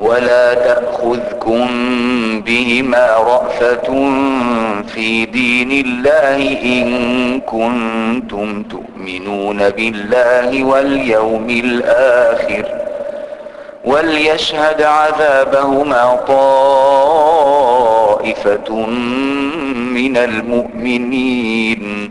ولا تأخذكم بهما رأفة في دين الله إن كنتم تؤمنون بالله واليوم الآخر وليشهد عذابهما طائفة من المؤمنين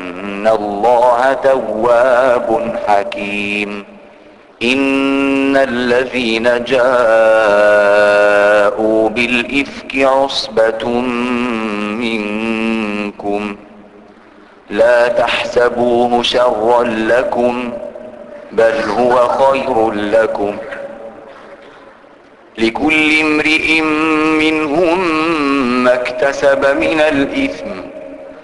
الله تواب حكيم إن الذين جاءوا بالإفك عصبة منكم لا تحسبوه شرا لكم بل هو خير لكم لكل امرئ منهم ما اكتسب من الإثم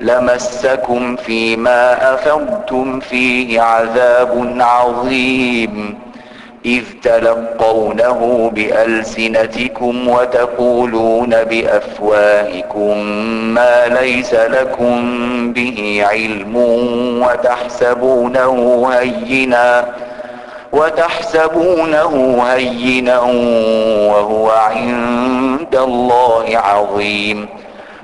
لمسكم فيما أفضتم فيه عذاب عظيم. إذ تلقونه بألسنتكم وتقولون بأفواهكم ما ليس لكم به علم وتحسبونه هينا وتحسبونه هينا وهو عند الله عظيم.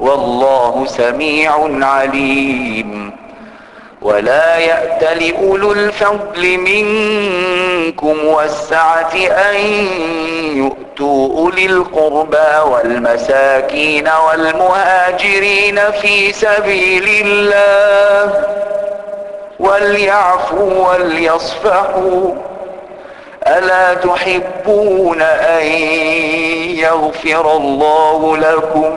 والله سميع عليم. ولا يأت لأولو الفضل منكم والسعة أن يؤتوا أولي القربى والمساكين والمهاجرين في سبيل الله. وليعفوا وليصفحوا. ألا تحبون أن يغفر الله لكم؟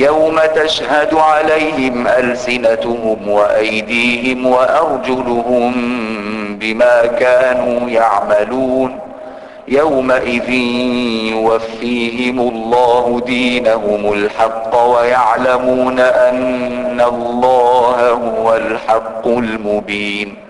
يوم تشهد عليهم ألسنتهم وأيديهم وأرجلهم بما كانوا يعملون. يومئذ يوفيهم الله دينهم الحق ويعلمون أن الله هو الحق المبين.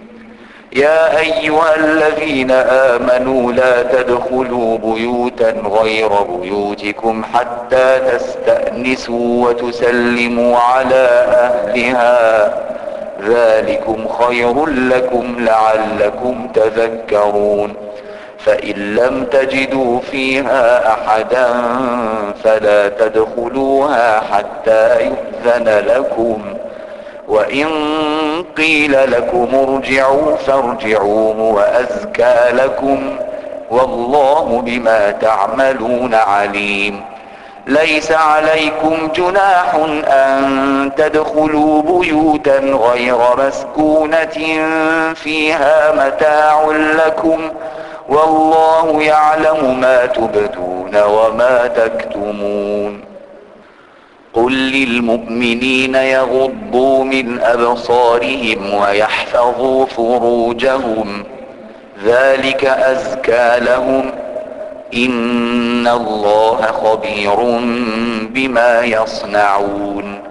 يا أيها الذين آمنوا لا تدخلوا بيوتا غير بيوتكم حتى تستأنسوا وتسلموا على أهلها. ذلكم خير لكم لعلكم تذكرون. فإن لم تجدوا فيها أحدا فلا تدخلوها حتى يؤذن لكم. وإن قيل لكم ارجعوا فارجعوا وأزكى لكم والله بما تعملون عليم. ليس عليكم جناح أن تدخلوا بيوتا غير مسكونة فيها متاع لكم والله يعلم ما تبدون وما تكتمون. قل للمؤمنين يغضوا من أبصارهم ويحفظوا فروجهم. ذلك أزكى لهم. إن الله خبير بما يصنعون.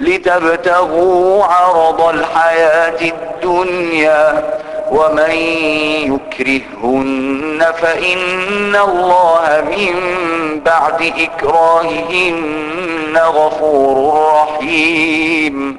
لتبتغوا عرض الحياة الدنيا ومن يكرهن فإن الله من بعد إكراههن غفور رحيم.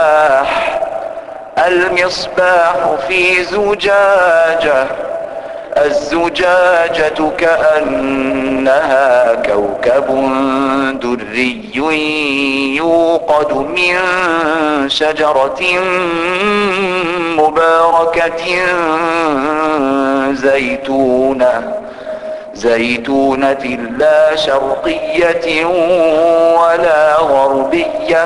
المصباح في زجاجة. الزجاجة كأنها كوكب دري يوقد من شجرة مباركة زيتونة. زيتونة لا شرقية ولا غربية.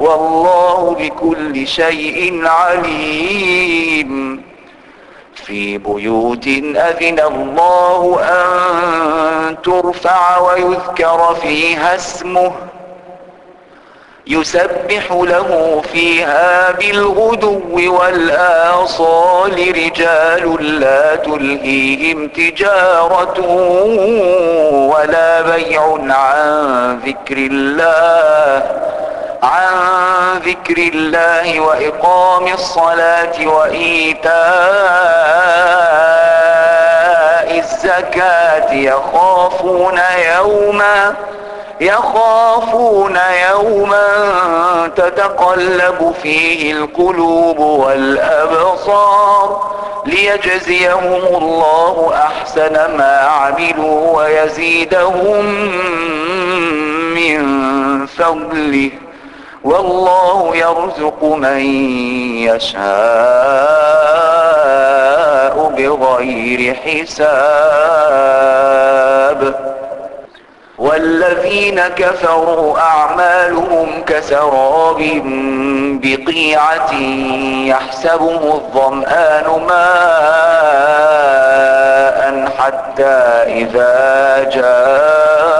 والله بكل شيء عليم. في بيوت أذن الله أن ترفع ويذكر فيها اسمه. يسبح له فيها بالغدو والآصال. رجال لا تلهيهم تجارة ولا بيع عن ذكر الله. عن ذكر الله وإقام الصلاة وإيتاء الزكاة يخافون يوما يخافون يوما تتقلب فيه القلوب والأبصار ليجزيهم الله أحسن ما عملوا ويزيدهم من فضله. والله يرزق من يشاء بغير حساب. والذين كفروا أعمالهم كسراب بقيعة يحسبه الظمآن ماء حتى إذا جاءه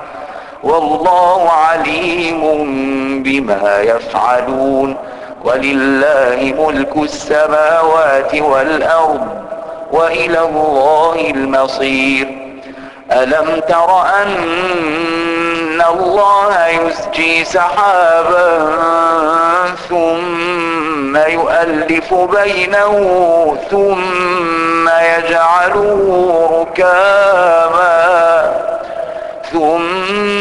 والله عليم بما يفعلون ولله ملك السماوات والأرض وإلى الله المصير. ألم تر أن الله يسجي سحابا ثم يؤلف بينه ثم يجعله ركاما ثم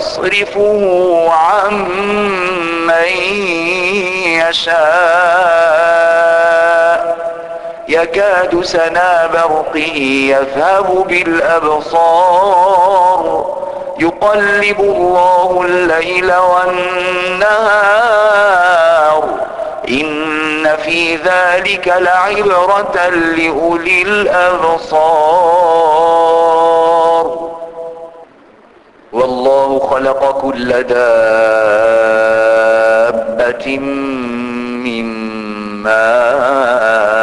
ويصرفه عن من يشاء. يكاد سنا برقه يذهب بالأبصار. يقلب الله الليل والنهار. إن في ذلك لعبرة لأولي الأبصار. خلق كل دابة من ماء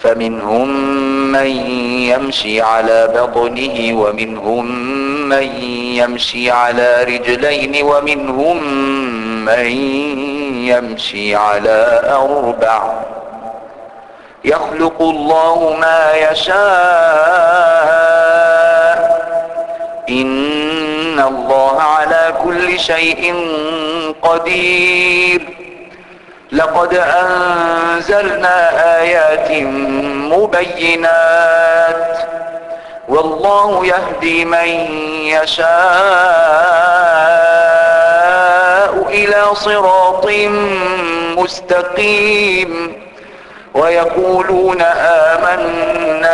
فمنهم من يمشي على بطنه ومنهم من يمشي على رجلين ومنهم من يمشي على أربع يخلق الله ما يشاء إن الله على كل شيء قدير. لقد أنزلنا آيات مبينات. والله يهدي من يشاء إلى صراط مستقيم. ويقولون آمنا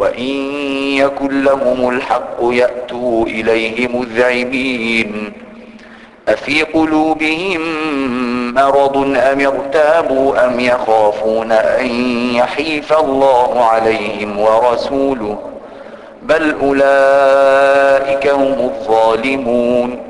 وإن يكن لهم الحق يأتوا إليه مذعبين أفي قلوبهم مرض أم ارتابوا أم يخافون أن يحيف الله عليهم ورسوله؟ بل أولئك هم الظالمون.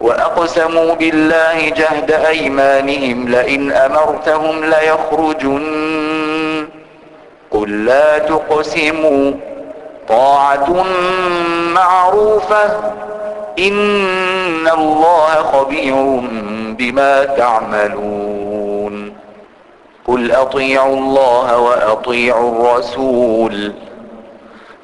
وأقسموا بالله جهد أيمانهم لئن أمرتهم ليخرجن. قل لا تقسموا. طاعة معروفة. إن الله خبير بما تعملون. قل أطيعوا الله وأطيعوا الرسول.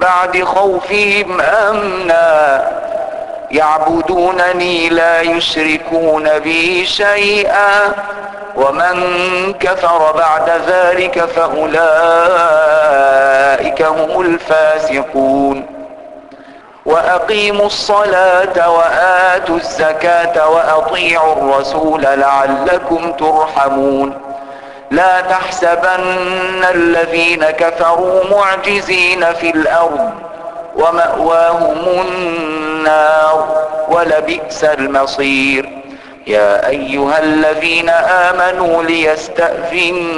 بعد خوفهم أمنا. يعبدونني لا يشركون بي شيئا. ومن كفر بعد ذلك فأولئك هم الفاسقون. وأقيموا الصلاة وآتوا الزكاة وأطيعوا الرسول لعلكم ترحمون. لا تحسبن الذين كفروا معجزين في الأرض ومأواهم النار ولبئس المصير. يا أيها الذين آمنوا ليستأذنكم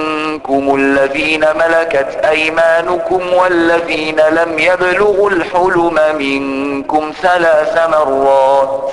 الذين ملكت أيمانكم والذين لم يبلغوا الحلم منكم ثلاث مرات.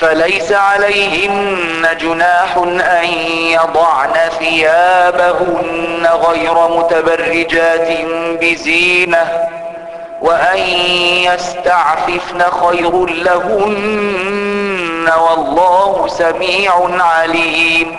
فليس عليهن جناح أن يضعن ثيابهن غير متبرجات بزينة وأن يستعففن خير لهن والله سميع عليم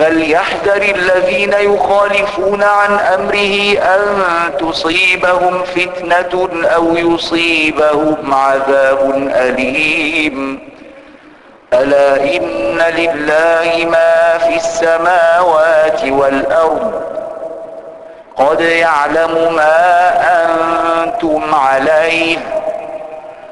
فليحذر الذين يخالفون عن أمره أن تصيبهم فتنة أو يصيبهم عذاب أليم. ألا إن لله ما في السماوات والأرض. قد يعلم ما أنتم عليه.